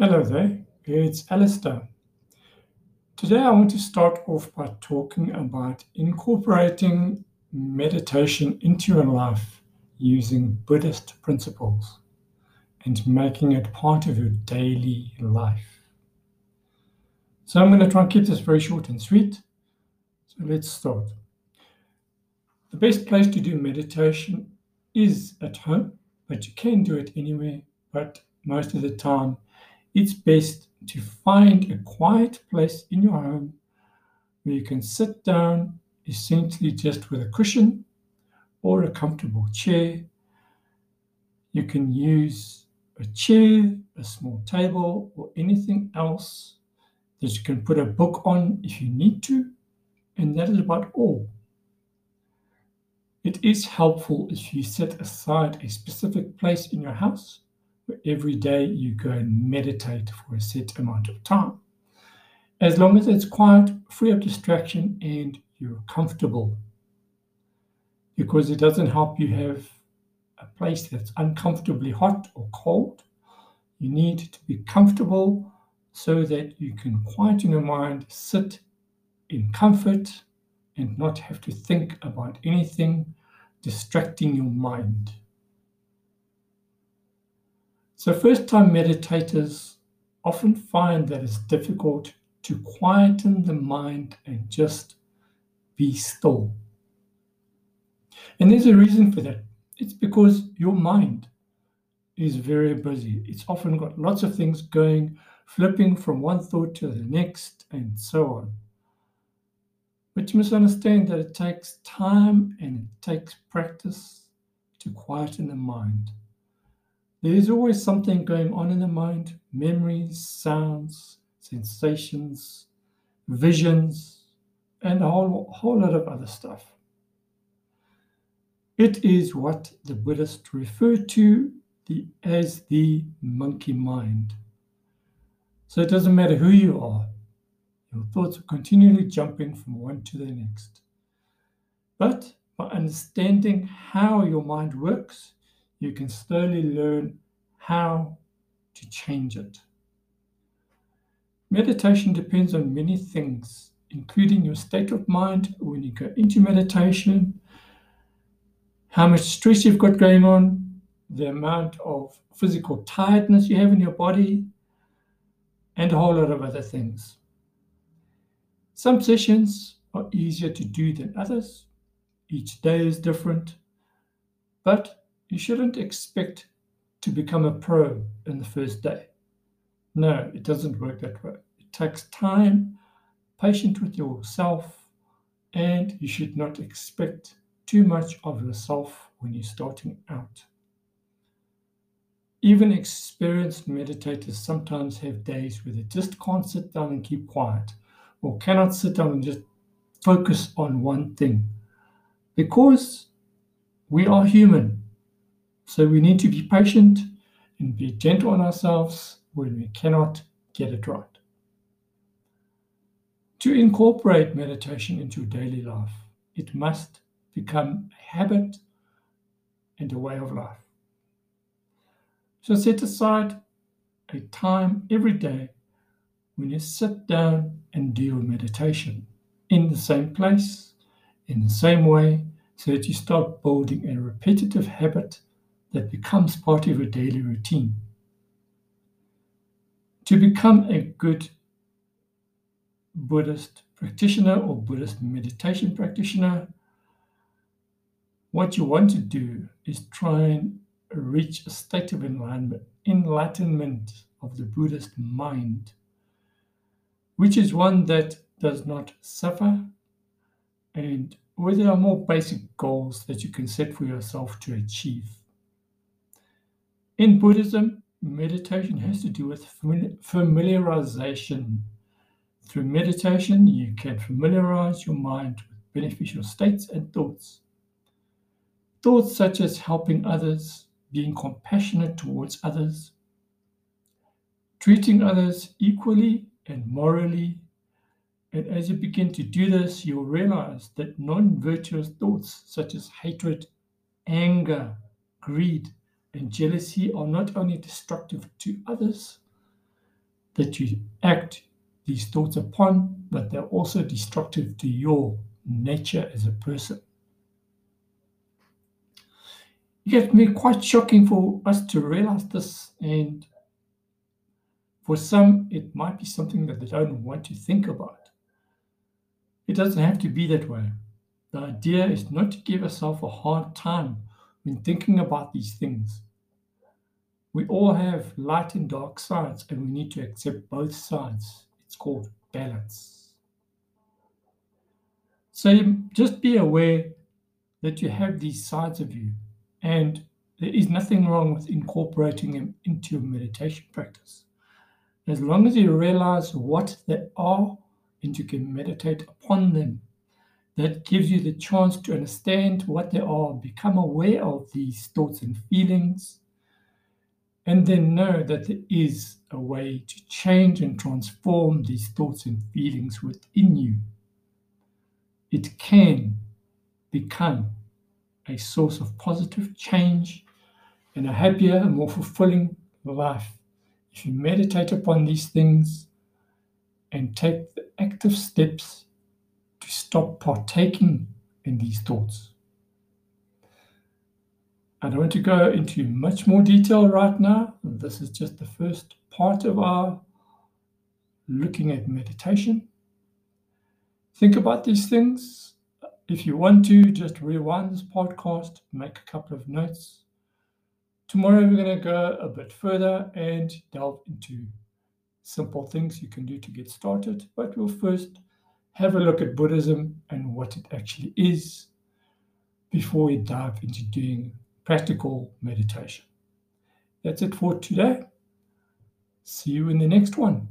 Hello there, it's Alistair. Today I want to start off by talking about incorporating meditation into your life using Buddhist principles and making it part of your daily life. So I'm going to try and keep this very short and sweet. So let's start. The best place to do meditation is at home, but you can do it anywhere. But most of the time, it's best to find a quiet place in your home where you can sit down, essentially just with a cushion or a comfortable chair. You can use a chair, a small table, or anything else that you can put a book on if you need to, and that is about all. It is helpful if you set aside a specific place in your house where every day you go and meditate for a set amount of time. As long as it's quiet, free of distraction, and you're comfortable. Because it doesn't help you have a place that's uncomfortably hot or cold. You need to be comfortable so that you can quieten your mind, sit in comfort, and not have to think about anything distracting your mind. So, first time meditators often find that it's difficult to quieten the mind and just be still. And there's a reason for that. It's because your mind is very busy. It's often got lots of things going, flipping from one thought to the next, and so on. But you must understand that it takes time and it takes practice to quieten the mind. There is always something going on in the mind memories, sounds, sensations, visions, and a whole, whole lot of other stuff. It is what the Buddhists refer to the, as the monkey mind. So it doesn't matter who you are, your thoughts are continually jumping from one to the next. But by understanding how your mind works, you can slowly learn how to change it. Meditation depends on many things, including your state of mind when you go into meditation, how much stress you've got going on, the amount of physical tiredness you have in your body, and a whole lot of other things. Some sessions are easier to do than others. Each day is different, but you shouldn't expect to become a pro in the first day. No, it doesn't work that way. It takes time, patient with yourself, and you should not expect too much of yourself when you're starting out. Even experienced meditators sometimes have days where they just can't sit down and keep quiet or cannot sit down and just focus on one thing because we are human. So we need to be patient and be gentle on ourselves when we cannot get it right. To incorporate meditation into daily life, it must become a habit and a way of life. So set aside a time every day when you sit down and do your meditation in the same place, in the same way, so that you start building a repetitive habit that becomes part of your daily routine. To become a good Buddhist practitioner or Buddhist meditation practitioner, what you want to do is try and reach a state of enlightenment, enlightenment of the Buddhist mind which is one that does not suffer and where there are more basic goals that you can set for yourself to achieve. In Buddhism, meditation has to do with familiarization. Through meditation, you can familiarize your mind with beneficial states and thoughts. Thoughts such as helping others, being compassionate towards others, treating others equally and morally. And as you begin to do this, you'll realize that non virtuous thoughts such as hatred, anger, greed, and jealousy are not only destructive to others, that you act these thoughts upon, but they're also destructive to your nature as a person. It can be quite shocking for us to realize this, and for some, it might be something that they don't want to think about. It doesn't have to be that way. The idea is not to give yourself a hard time when thinking about these things. We all have light and dark sides, and we need to accept both sides. It's called balance. So just be aware that you have these sides of you, and there is nothing wrong with incorporating them into your meditation practice. As long as you realize what they are and you can meditate upon them, that gives you the chance to understand what they are, become aware of these thoughts and feelings, and then know that there is a way to change and transform these thoughts and feelings within you. It can become a source of positive change and a happier more fulfilling life if you meditate upon these things and take the active steps to stop partaking in these thoughts. I don't want to go into much more detail right now. This is just the first part of our looking at meditation. Think about these things. If you want to, just rewind this podcast, make a couple of notes. Tomorrow, we're going to go a bit further and delve into simple things you can do to get started. But we'll first have a look at Buddhism and what it actually is before we dive into doing practical meditation. That's it for today. See you in the next one.